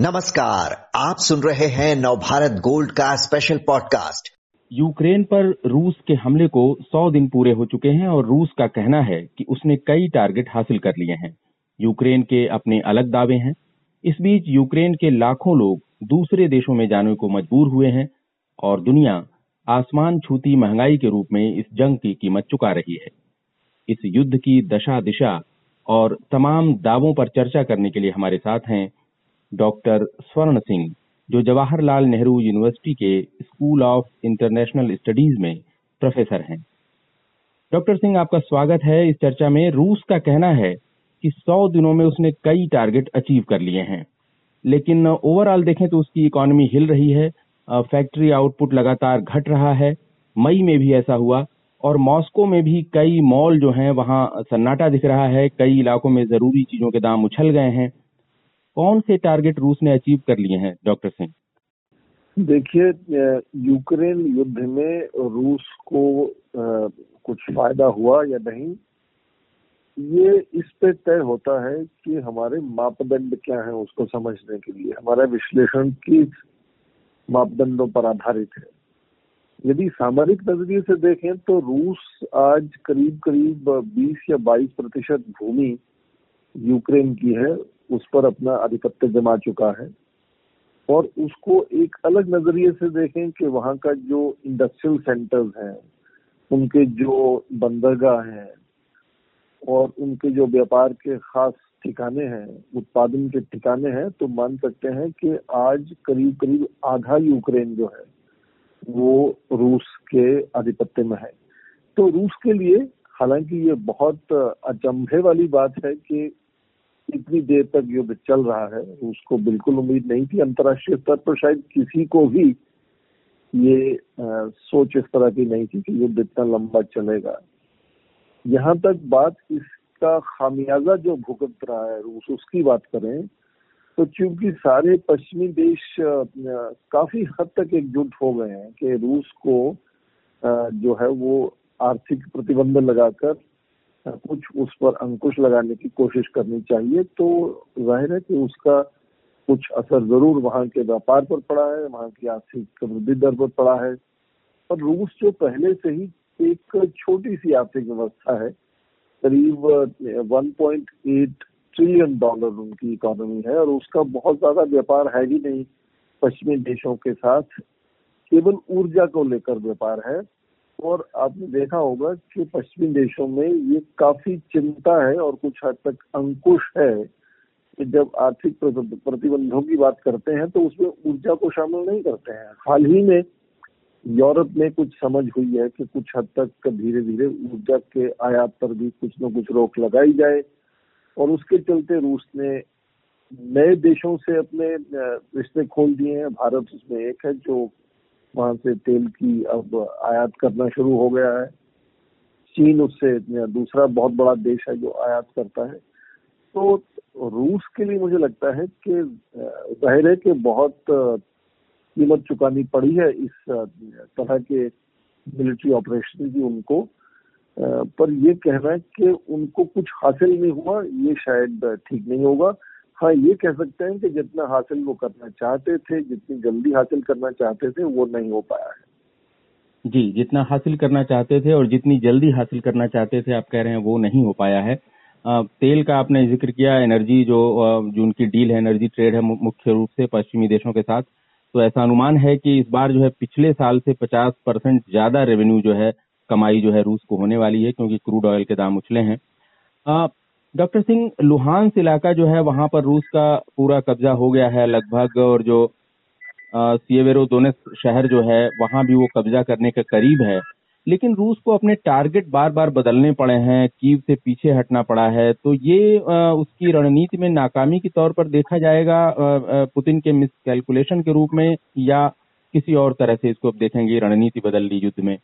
नमस्कार, आप सुन रहे हैं नवभारत गोल्ड का स्पेशल पॉडकास्ट यूक्रेन पर रूस के हमले को 100 दिन पूरे हो चुके हैं और रूस का कहना है कि उसने कई टारगेट हासिल कर लिए हैं। यूक्रेन के अपने अलग दावे हैं। इस बीच यूक्रेन के लाखों लोग दूसरे देशों में जाने को मजबूर हुए हैं और दुनिया आसमान छूती महँगाई के रूप में इस जंग की कीमत चुका रही है। इस युद्ध की दशा दिशा और तमाम दावों पर चर्चा करने के लिए हमारे साथ हैं डॉक्टर स्वर्ण सिंह, जो जवाहरलाल नेहरू यूनिवर्सिटी के स्कूल ऑफ़ इंटरनेशनल स्टडीज़ में प्रोफेसर हैं। डॉक्टर सिंह, आपका स्वागत है इस चर्चा में। रूस का कहना है कि 100 दिनों में उसने कई टारगेट अचीव कर लिए हैं, लेकिन ओवरऑल देखें तो उसकी इकोनॉमी हिल रही है फैक्ट्री आउटपुट लगातार घट रहा है, मई में भी ऐसा हुआ, और मॉस्को में भी कई मॉल जो हैं, वहाँ सन्नाटा दिख रहा है, कई इलाकों में ज़रूरी चीज़ों के दाम उछल गए हैं कौन से टारगेट रूस ने अचीव कर लिए हैं डॉक्टर सिंह देखिए यूक्रेन युद्ध में रूस को आ, कुछ फ़ायदा हुआ या नहीं ये इस पे तय होता है कि हमारे मापदंड क्या है उसको समझने के लिए। हमारा विश्लेषण किस मापदंडों पर आधारित है। यदि सामरिक नज़रिए से देखें तो रूस आज करीब करीब 20 या 22 प्रतिशत भूमि यूक्रेन की है। उस पर अपना आधिपत्य जमा चुका है और उसको एक अलग नज़रिए से देखें कि वहाँ का जो इंडस्ट्रियल सेंटर्स हैं, उनके जो बंदरगाह हैं और उनके जो व्यापार के खास ठिकाने हैं, उत्पादन के ठिकाने हैं तो मान सकते हैं कि आज करीब करीब आधा यूक्रेन जो है, वो रूस के आधिपत्य में है। तो रूस के लिए, हालाँकि ये बहुत अचंभे वाली बात है कि इतनी देर तक युद्ध चल रहा है उसको बिल्कुल उम्मीद नहीं थी अंतर्राष्ट्रीय स्तर पर शायद किसी को भी ये आ, सोच इस तरह की नहीं थी कि युद्ध इतना लंबा चलेगा। यहाँ तक बात इसका खामियाजा जो भुगत रहा है रूस उसकी बात करें तो चूँकि सारे पश्चिमी देश काफ़ी हद तक एकजुट हो गए हैं कि रूस को जो है वो आर्थिक प्रतिबंध लगाकर कुछ उस पर अंकुश लगाने की कोशिश करनी चाहिए। तो ज़ाहिर है कि उसका कुछ असर ज़रूर वहाँ के व्यापार पर पड़ा है, वहाँ की आर्थिक वृद्धि दर पर पड़ा है। और रूस जो पहले से ही एक छोटी सी आर्थिक व्यवस्था है, करीब 1.8 ट्रिलियन डॉलर उनकी इकोनॉमी है और उसका बहुत ज़्यादा व्यापार है ही नहीं पश्चिमी देशों के साथ। केवल ऊर्जा को लेकर व्यापार है। और आपने देखा होगा कि पश्चिमी देशों में ये काफ़ी चिंता है और कुछ हद तक अंकुश है कि जब आर्थिक प्रतिबंधों की बात करते हैं तो उसमें ऊर्जा को शामिल नहीं करते हैं। हाल ही में यूरोप में कुछ समझ हुई है कि कुछ हद तक धीरे धीरे ऊर्जा के आयात पर भी कुछ न कुछ रोक लगाई जाए और उसके चलते रूस ने नए देशों से अपने रिश्ते खोल दिए हैं। भारत उसमें एक है जो वहाँ से तेल की अब आयात करना शुरू हो गया है। चीन उससे दूसरा बहुत बड़ा देश है जो आयात करता है। तो रूस के लिए मुझे लगता है कि ज़ाहिर है कि बहुत कीमत चुकानी पड़ी है इस तरह के मिलिट्री ऑपरेशन की उनको। पर ये कहना है कि उनको कुछ हासिल नहीं हुआ, ये शायद ठीक नहीं होगा। हाँ ये कह सकते हैं कि जितना हासिल वो करना चाहते थे, जितनी जल्दी हासिल करना चाहते थे, वो नहीं हो पाया है। जी, जितना हासिल करना चाहते थे और जितनी जल्दी हासिल करना चाहते थे, आप कह रहे हैं, वो नहीं हो पाया है। तेल का आपने ज़िक्र किया, एनर्जी जो जो उनकी डील है, एनर्जी ट्रेड है मुख्य रूप से पश्चिमी देशों के साथ। तो ऐसा अनुमान है कि इस बार जो है, पिछले साल से 50 परसेंट ज़्यादा रेवेन्यू जो है, कमाई जो है, रूस को होने वाली है, क्योंकि क्रूड ऑयल के दाम उछले हैं। डॉक्टर सिंह लुहान इलाका जो है वहाँ पर रूस का पूरा कब्जा हो गया है लगभग और जो सिएवेरो शहर जो है वहाँ भी वो कब्जा करने के करीब है। लेकिन रूस को अपने टारगेट बार बार बदलने पड़े हैं कीव से पीछे हटना पड़ा है तो ये आ, उसकी रणनीति में नाकामी के तौर पर देखा जाएगा पुतिन के मिस कैलकुलेशन के रूप में या किसी और तरह से इसको देखेंगे रणनीति बदल ली युद्ध में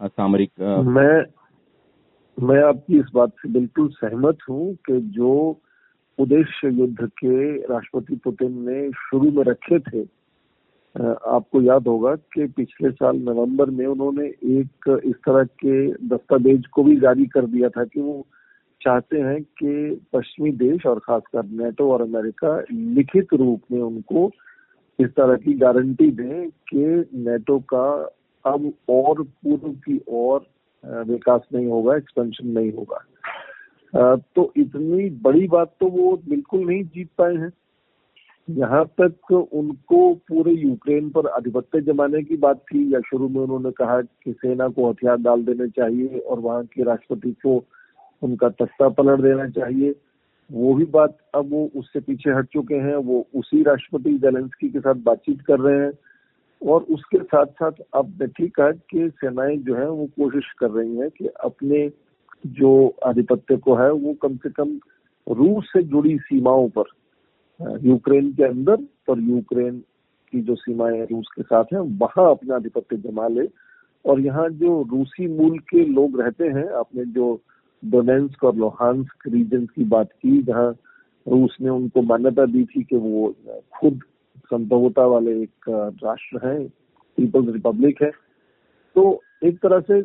सामरिक मैं मैं आपकी इस बात से बिल्कुल सहमत हूँ कि जो उद्देश्य युद्ध के राष्ट्रपति पुतिन ने शुरू में रखे थे आपको याद होगा कि पिछले साल नवंबर में उन्होंने एक इस तरह के दस्तावेज़ को भी जारी कर दिया था कि वो चाहते हैं कि पश्चिमी देश और खासकर नेटो और अमेरिका लिखित रूप में उनको इस तरह की गारंटी दें कि नेटो का अब और पूर्व की ओर विकास नहीं होगा एक्सपेंशन नहीं होगा। तो इतनी बड़ी बात तो वो बिल्कुल नहीं जीत पाए हैं। यहाँ तक उनको पूरे यूक्रेन पर आधिपत्य जमाने की बात थी, या शुरू में उन्होंने कहा कि सेना को हथियार डाल देने चाहिए और वहाँ के राष्ट्रपति को उनका तख्ता पलट देना चाहिए। वो भी बात अब वो उससे पीछे हट चुके हैं, वो उसी राष्ट्रपति जेलेंस्की के साथ बातचीत कर रहे हैं। और उसके साथ साथ अब ठीक कहा कि सेनाएँ जो है, वो कोशिश कर रही हैं कि अपने जो आधिपत्य को है, वो कम से कम रूस से जुड़ी सीमाओं पर यूक्रेन के अंदर और यूक्रेन की जो सीमाएँ रूस के साथ हैं, वहाँ अपना आधिपत्य जमा ले। और यहाँ जो रूसी मूल के लोग रहते हैं, आपने जो डोनेंस्क और लोहानस्क रीजन की बात की, जहाँ रूस ने उनको मान्यता दी थी कि वो खुद संप्रभुता वाले एक राष्ट्र है पीपल्स रिपब्लिक है। तो एक तरह से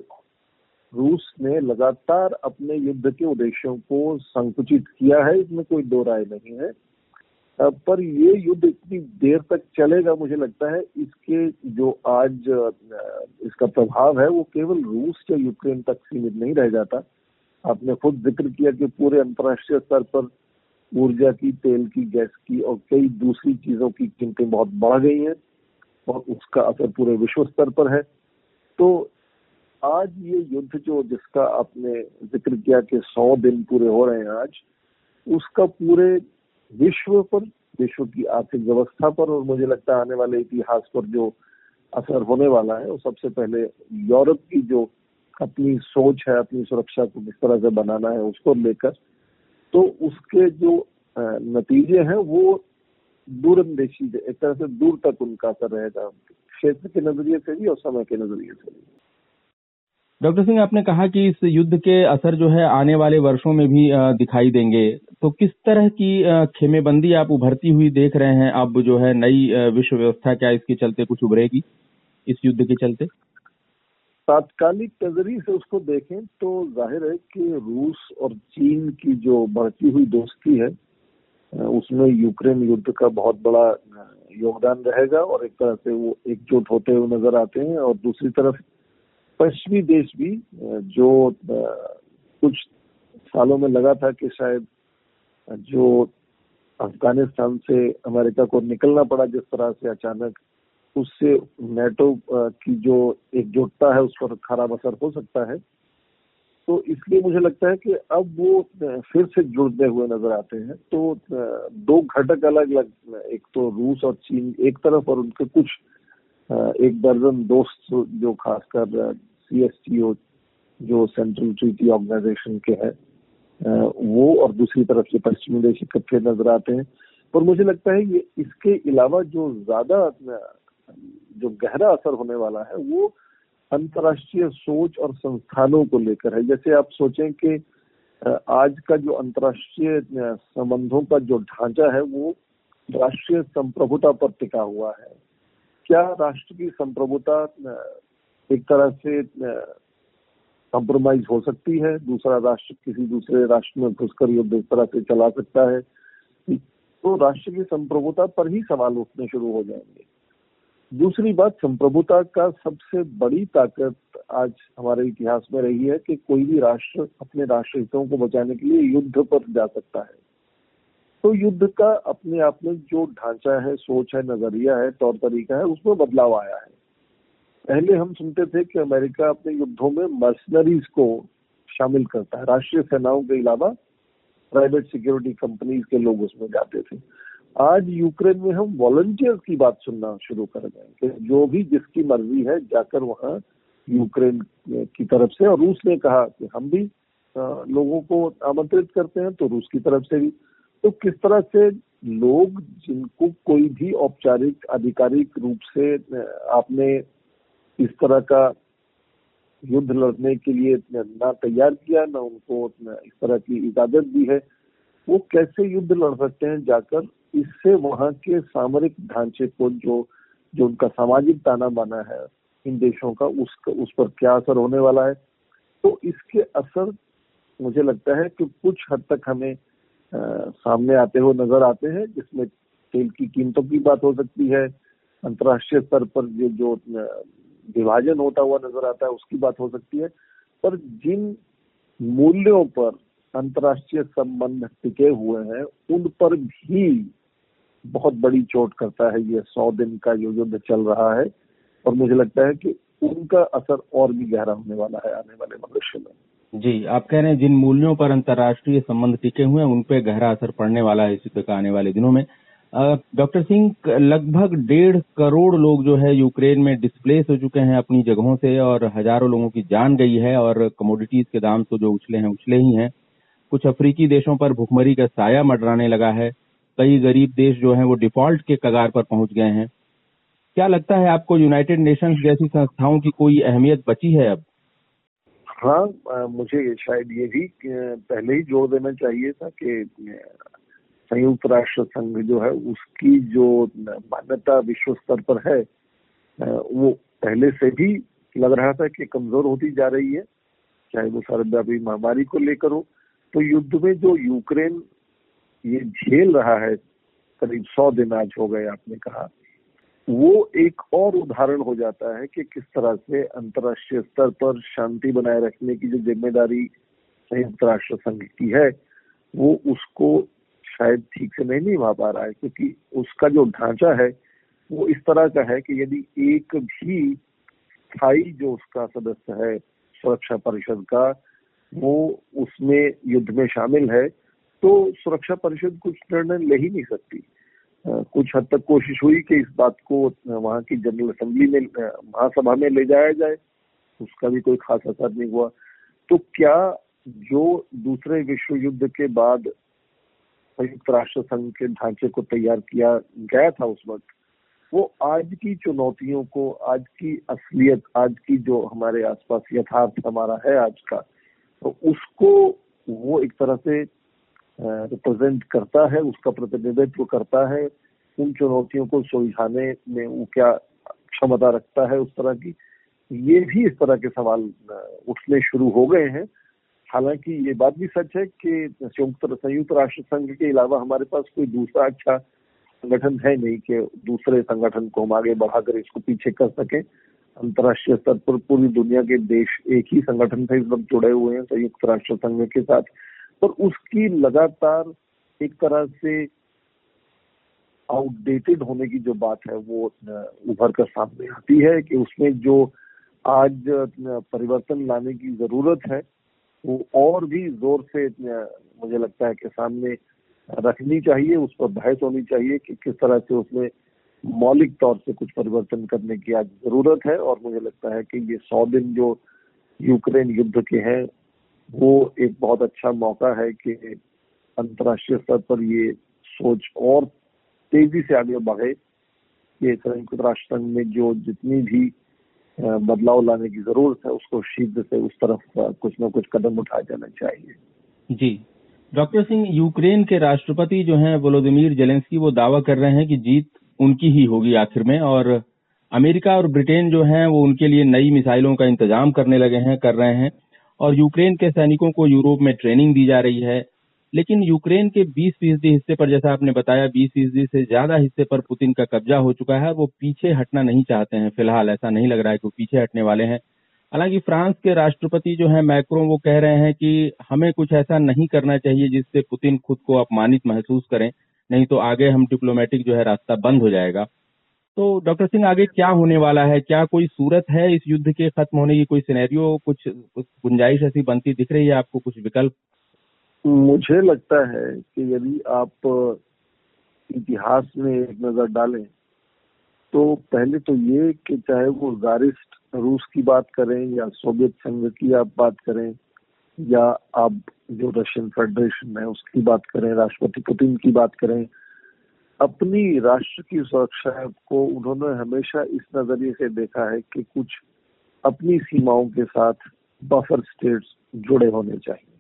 रूस ने लगातार अपने युद्ध के उद्देश्यों को संकुचित किया है, इसमें कोई दो राय नहीं है। पर ये युद्ध इतनी देर तक चलेगा, मुझे लगता है, इसके जो आज इसका प्रभाव है, वो केवल रूस या यूक्रेन तक सीमित नहीं रह जाता। आपने खुद ज़िक्र किया कि पूरे अंतर्राष्ट्रीय स्तर पर ऊर्जा की, तेल की, गैस की और कई दूसरी चीज़ों की कीमतें बहुत बढ़ गई हैं और उसका असर पूरे विश्व स्तर पर है। तो आज ये युद्ध जो जिसका आपने ज़िक्र किया कि सौ दिन पूरे हो रहे हैं आज, उसका पूरे विश्व पर, विश्व की आर्थिक व्यवस्था पर और मुझे लगता है आने वाले इतिहास पर जो असर होने वाला है, वो सबसे पहले यूरोप की जो अपनी सोच है, अपनी सुरक्षा को किस तरह से बनाना है, उसको लेकर तो उसके जो नतीजे हैं, वो दूरंदेशी एक तरह से दूर तक उनका असर रहेगा क्षेत्र के नज़रिए से भी और समय के नज़रिए से भी। डॉक्टर सिंह, आपने कहा कि इस युद्ध के असर जो है आने वाले वर्षों में भी दिखाई देंगे। तो किस तरह की खेमेबंदी आप उभरती हुई देख रहे हैं? अब जो है नई विश्व व्यवस्था क्या इसके चलते कुछ उभरेगी? इस युद्ध के चलते? तात्कालिक नजरी से उसको देखें तो ज़ाहिर है कि रूस और चीन की जो बढ़ती हुई दोस्ती है, उसमें यूक्रेन युद्ध का बहुत बड़ा योगदान रहेगा और एक तरह से वो एकजुट होते हुए नज़र आते हैं और दूसरी तरफ़ पश्चिमी देश भी जो कुछ सालों में लगा था कि शायद जो अफ़गानिस्तान से अमेरिका को निकलना पड़ा जिस तरह से अचानक उससे नेटो की जो एकजुटता है उस पर खराब असर हो सकता है। तो इसलिए मुझे लगता है कि अब वो फिर से जुड़ते हुए नज़र आते हैं। तो दो घटक अलग अलग एक तो रूस और चीन एक तरफ़ और उनके कुछ एक दर्जन दोस्त जो खासकर सी एस टी ओ जो सेंट्रल ट्रीटी ऑर्गेनाइजेशन के हैं वो और दूसरी तरफ़ से पश्चिमी देश इकट्ठे नज़र आते हैं। पर मुझे लगता है ये इसके अलावा जो ज़्यादा जो गहरा असर होने वाला है, वो अंतर्राष्ट्रीय सोच और संस्थानों को लेकर है। जैसे आप सोचें कि आज का जो अंतर्राष्ट्रीय संबंधों का जो ढांचा है, वो राष्ट्रीय संप्रभुता पर टिका हुआ है। क्या राष्ट्र की संप्रभुता एक तरह से कंप्रोमाइज हो सकती है? दूसरा राष्ट्र किसी दूसरे राष्ट्र में घुसकर युद्ध इस तरह से चला सकता है। तो राष्ट्र की संप्रभुता पर ही सवाल उठने शुरू हो जाएँगे। दूसरी बात, संप्रभुता का सबसे बड़ी ताकत आज हमारे इतिहास में रही है कि कोई भी राष्ट्र अपने राष्ट्र हितों को बचाने के लिए युद्ध पर जा सकता है। तो युद्ध का अपने आप में जो ढांचा है, सोच है, नज़रिया है, तौर तरीका है, उसमें बदलाव आया है। पहले हम सुनते थे कि अमेरिका अपने युद्धों में मर्सनरीज को शामिल करता है। राष्ट्रीय सेनाओं के अलावा प्राइवेट सिक्योरिटी कंपनीज़ के लोग उसमें जाते थे। आज यूक्रेन में हम वॉलंटियर्स की बात सुनना शुरू कर गए कि जो भी जिसकी मर्ज़ी है जाकर वहाँ यूक्रेन की तरफ़ से, और रूस ने कहा कि हम भी लोगों को आमंत्रित करते हैं तो रूस की तरफ़ से भी। तो किस तरह से लोग जिनको कोई भी औपचारिक, आधिकारिक रूप से आपने इस तरह का युद्ध लड़ने के लिए ना तैयार किया, ना उनको इस तरह की इजाज़त दी है वो कैसे युद्ध लड़ सकते हैं जाकर इससे वहाँ के सामरिक ढांचे को जो जो उनका सामाजिक ताना बाना है इन देशों का उस उस पर क्या असर होने वाला है? तो इसके असर मुझे लगता है कि कुछ हद तक हमें आ, सामने आते हुए नज़र आते हैं जिसमें तेल की कीमतों की बात हो सकती है अंतर्राष्ट्रीय स्तर पर जो जो विभाजन होता हुआ नज़र आता है उसकी बात हो सकती है। पर जिन मूल्यों पर अंतर्राष्ट्रीय संबंध टिके हुए हैं, उन पर भी बहुत बड़ी चोट करता है। ये सौ दिन का जो युद्ध चल रहा है और मुझे लगता है कि उनका असर और भी गहरा होने वाला है आने वाले भविष्य में। जी, आप कह रहे हैं जिन मूल्यों पर अंतर्राष्ट्रीय संबंध टिके हुए हैं, उन पे गहरा असर पड़ने वाला है इस युद्ध का आने वाले दिनों में। डॉक्टर सिंह, लगभग डेढ़ करोड़ लोग जो है यूक्रेन में डिस्प्लेस हो चुके हैं अपनी जगहों से और हज़ारों लोगों की जान गई है और कमोडिटीज के दाम तो जो उछले हैं, उछले ही हैं। कुछ अफ्रीकी देशों पर भुखमरी का साया मडराने लगा है। कई गरीब देश जो हैं वो डिफ़ॉल्ट के कगार पर पहुँच गए हैं। क्या लगता है आपको यूनाइटेड नेशंस जैसी संस्थाओं की कोई अहमियत बची है अब? हाँ मुझे शायद ये भी पहले ही ज़ोर देना चाहिए था कि संयुक्त राष्ट्र संघ जो है उसकी जो मान्यता विश्व स्तर पर है वो पहले से भी लग रहा था कि कमज़ोर होती जा रही है। चाहे वो सर्वव्यापी महामारी को लेकर हो तो युद्ध में जो यूक्रेन ये झेल रहा है, करीब सौ दिन आज हो गए आपने कहा, वो एक और उदाहरण हो जाता है कि किस तरह से अंतर्राष्ट्रीय स्तर पर शांति बनाए रखने की जो ज़िम्मेदारी संयुक्त राष्ट्र संघ की है, वो उसको शायद ठीक से नहीं निभा पा रहा है, क्योंकि उसका जो ढांचा है वो इस तरह का है कि यदि एक भी स्थायी जो उसका सदस्य है, सुरक्षा परिषद का वो उसमें युद्ध में शामिल है तो सुरक्षा परिषद कुछ निर्णय ले ही नहीं सकती। कुछ हद तक कोशिश हुई कि इस बात को वहाँ की जनरल असेंबली में महासभा में ले जाया जाए, उसका भी कोई खास असर नहीं हुआ। तो क्या जो दूसरे विश्व युद्ध के बाद संयुक्त राष्ट्र संघ के ढांचे को तैयार किया गया था उस वक्त, वो आज की चुनौतियों को, आज की असलियत, आज की जो हमारे आसपास यथार्थ हमारा है आज का तो उसको वो एक तरह से रिप्रेजेंट करता है, उसका प्रतिनिधित्व करता है, उन चुनौतियों को सुलझाने में वो क्या क्षमता रखता है उस तरह की। ये भी इस तरह के सवाल उठने शुरू हो गए हैं। हालाँकि ये बात भी सच है कि संयुक्त संयुक्त राष्ट्र संघ के अलावा हमारे पास कोई दूसरा अच्छा संगठन है नहीं कि दूसरे संगठन को हम आगे बढ़ाकर इसको पीछे कर सके। अंतर्राष्ट्रीय स्तर पर पूरी दुनिया के देश एक ही संगठन से इस वक्त जुड़े हुए हैं, संयुक्त राष्ट्र संघ के साथ। और उसकी लगातार एक तरह से आउटडेटेड होने की जो बात है, वो उभर कर सामने आती है कि उसमें जो आज परिवर्तन लाने की ज़रूरत है, वो और भी ज़ोर से मुझे लगता है कि सामने रखनी चाहिए, उस पर बहस होनी चाहिए कि किस तरह से उसमें मौलिक तौर से कुछ परिवर्तन करने की आज ज़रूरत है और मुझे लगता है कि ये सौ दिन जो यूक्रेन युद्ध के हैं, वो एक बहुत अच्छा मौका है कि अंतर्राष्ट्रीय स्तर पर ये सोच और तेज़ी से आगे बढ़े। ये संयुक्त राष्ट्र संघ में जो जितनी भी बदलाव लाने की ज़रूरत है, उसको शीघ्र से उस तरफ़ कुछ न कुछ कदम उठाया जाना चाहिए। जी। डॉक्टर सिंह, यूक्रेन के राष्ट्रपति जो हैं, वोलोदिमीर जेलेंस्की, वो दावा कर रहे हैं कि जीत उनकी ही होगी आखिर में। और अमेरिका और ब्रिटेन जो हैं, वो उनके लिए नई मिसाइलों का इंतज़ाम करने लगे हैं, कर रहे हैं। और यूक्रेन के सैनिकों को यूरोप में ट्रेनिंग दी जा रही है। लेकिन यूक्रेन के 20 फ़ीसदी हिस्से पर, जैसा आपने बताया 20 फ़ीसदी से ज़्यादा हिस्से पर पुतिन का कब्जा हो चुका है। वो पीछे हटना नहीं चाहते हैं फ़िलहाल, ऐसा नहीं लग रहा है कि वो पीछे हटने वाले हैं। हालाँकि फ्रांस के राष्ट्रपति जो है, मैक्रो, वो कह रहे हैं कि हमें कुछ ऐसा नहीं करना चाहिए जिससे पुतिन खुद को अपमानित महसूस करें। नहीं तो आगे हम डिप्लोमेटिक जो है रास्ता बंद हो जाएगा। तो डॉक्टर सिंह, आगे क्या होने वाला है? क्या कोई सूरत है इस युद्ध के खत्म होने की? कोई सिनेरियो कुछ गुंजाइश ऐसी बनती दिख रही है आपको? कुछ विकल्प? मुझे लगता है कि यदि आप, इतिहास में एक नज़र डालें तो पहले तो ये कि चाहे वो जारिस्ट रूस की बात करें या सोवियत संघ की आप बात करें या आप जो रशियन फेडरेशन है, उसकी बात करें, राष्ट्रपति पुतिन की बात करें, अपनी राष्ट्र की सुरक्षा को उन्होंने हमेशा इस नज़रिए से देखा है कि कुछ अपनी सीमाओं के साथ बफर स्टेट्स जुड़े होने चाहिए।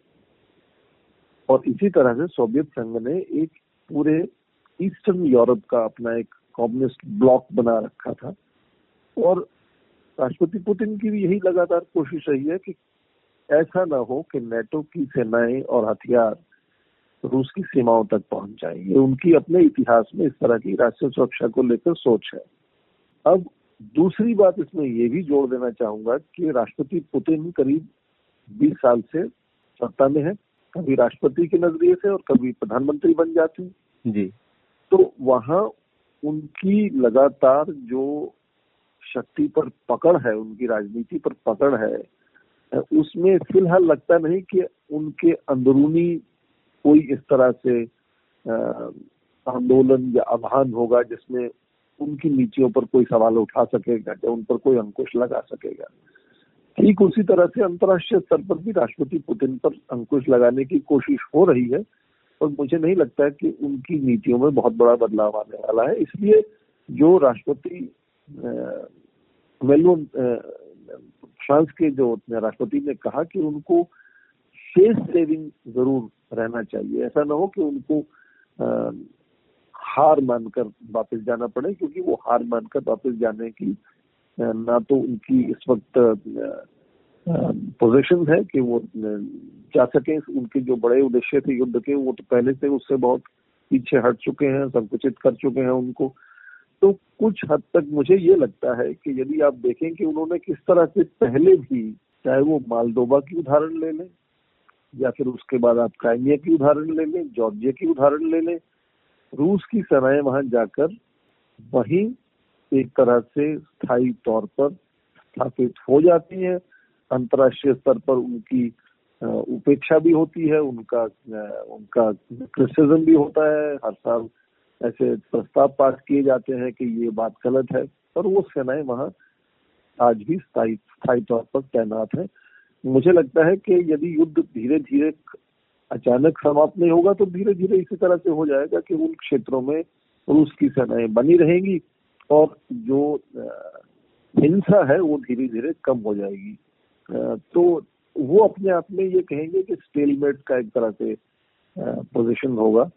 और इसी तरह से सोवियत संघ ने एक पूरे ईस्टर्न यूरोप का अपना एक कम्युनिस्ट ब्लॉक बना रखा था। और राष्ट्रपति पुतिन की भी यही लगातार कोशिश रही है कि ऐसा ना हो कि नेटो की सेनाएँ और हथियार रूस की सीमाओं तक पहुँच जाएँगे उनकी अपने इतिहास में इस तरह की राष्ट्रीय सुरक्षा को लेकर सोच है। अब दूसरी बात इसमें ये भी जोड़ देना चाहूँगा कि राष्ट्रपति पुतिन करीब 20 साल से सत्ता में है। कभी राष्ट्रपति के नज़रिए से और कभी प्रधानमंत्री बन जाते। हैं जी। तो वहाँ उनकी लगातार जो शक्ति पर पकड़ है उनकी राजनीति पर पकड़ है उसमें फ़िलहाल लगता नहीं कि उनके अंदरूनी कोई इस तरह से आंदोलन या आह्वान होगा जिसमें उनकी नीतियों पर कोई सवाल उठा सकेगा या उन पर कोई अंकुश लगा सकेगा। ठीक उसी तरह से अंतर्राष्ट्रीय स्तर पर भी राष्ट्रपति पुतिन पर अंकुश लगाने की कोशिश हो रही है और मुझे नहीं लगता है कि उनकी नीतियों में बहुत बड़ा बदलाव आने वाला है। इसलिए जो राष्ट्रपति फ्रांस के जो राष्ट्रपति ने कहा कि उनको फेस सेविंग ज़रूर रहना चाहिए। ऐसा ना हो कि उनको हार मानकर वापस जाना पड़े, क्योंकि वो हार मानकर वापस जाने की ना तो उनकी इस वक्त पोजीशन है कि वो जा सके। उनके जो बड़े उद्देश्य थे युद्ध के, वो तो पहले से उससे बहुत पीछे हट चुके हैं, संकुचित कर चुके हैं उनको। तो कुछ हद तक मुझे ये लगता है कि यदि आप देखें कि उन्होंने किस तरह से पहले भी चाहे वो मालदोबा की उदाहरण ले लें, या फिर उसके बाद आप क्राइमिया की उदाहरण ले लें, जॉर्जिया की उदाहरण ले लें, रूस की सेनाएँ वहाँ जाकर वहीं एक तरह से स्थायी तौर पर स्थापित हो जाती है। अंतर्राष्ट्रीय स्तर पर उनकी उपेक्षा भी होती है, उनका उनका क्रिटिसिज्म भी होता है। हर साल ऐसे प्रस्ताव पास किए जाते हैं कि ये बात गलत है, और वो सेनाएँ वहाँ आज भी स्थायी स्थायी तौर पर तैनात है। मुझे लगता है कि यदि युद्ध धीरे धीरे अचानक समाप्त नहीं होगा तो धीरे धीरे इसी तरह से हो जाएगा कि उन क्षेत्रों में रूस की सेनाएँ बनी रहेंगी, और जो हिंसा है वो धीरे धीरे कम हो जाएगी। तो वो अपने आप में ये कहेंगे कि स्टेलमेट का एक तरह से पोजीशन होगा,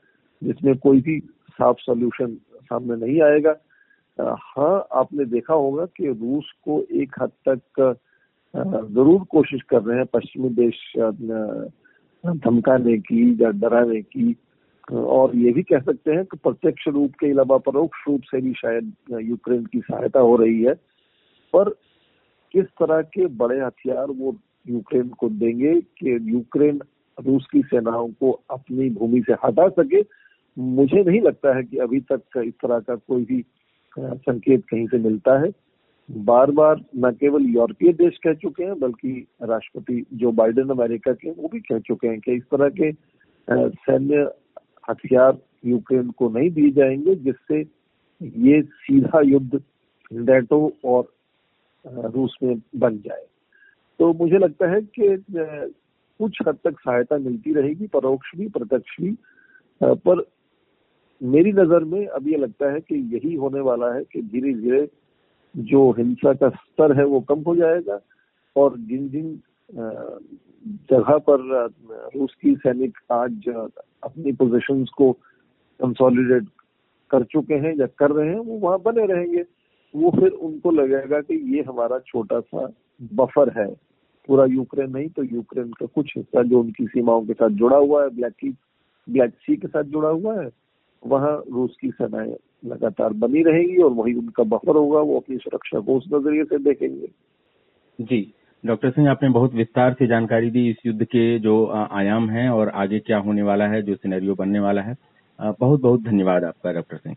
जिसमें कोई भी साफ़ सॉल्यूशन सामने नहीं आएगा। हाँ आपने देखा होगा कि रूस को एक हद तक ज़रूर कोशिश कर रहे हैं पश्चिमी देश धमकाने की या डराने की। और ये भी कह सकते हैं कि प्रत्यक्ष रूप के अलावा परोक्ष रूप से भी शायद यूक्रेन की सहायता हो रही है। पर किस तरह के बड़े हथियार वो यूक्रेन को देंगे कि यूक्रेन रूस की सेनाओं को अपनी भूमि से हटा सके मुझे नहीं लगता है कि अभी तक इस तरह का कोई भी संकेत कहीं से मिलता है। बार बार न केवल यूरोपीय देश कह चुके हैं, बल्कि राष्ट्रपति जो बाइडेन अमेरिका के वो भी कह चुके हैं कि इस तरह के सैन्य हथियार यूक्रेन को नहीं दिए जाएँगे, जिससे ये सीधा युद्ध नेटो और रूस में बन जाए। तो मुझे लगता है कि कुछ हद तक सहायता मिलती रहेगी, परोक्ष भी, प्रत्यक्ष भी पर मेरी नज़र में अब ये लगता है कि यही होने वाला है कि धीरे धीरे जो हिंसा का स्तर है वो कम हो जाएगा और जिन जिन जगह पर रूस की सैनिक आज अपनी पोजीशंस को कंसोलिडेट कर चुके हैं या कर रहे हैं, वो वहाँ बने रहेंगे। वो फिर उनको लगेगा कि ये हमारा छोटा सा बफर है। पूरा यूक्रेन नहीं तो यूक्रेन का कुछ हिस्सा जो उनकी सीमाओं के साथ जुड़ा हुआ है ब्लैक ब्लैक सी के साथ जुड़ा हुआ है वहाँ रूस की सेनाएँ लगातार बनी रहेगी और वही उनका बफर होगा, वो अपनी सुरक्षा को उस नज़रिए से देखेंगे। जी, डॉक्टर सिंह, आपने बहुत विस्तार से जानकारी दी इस युद्ध के जो आयाम हैं और आगे क्या होने वाला है, जो सिनेरियो बनने वाला है। बहुत बहुत धन्यवाद आपका, डॉक्टर सिंह।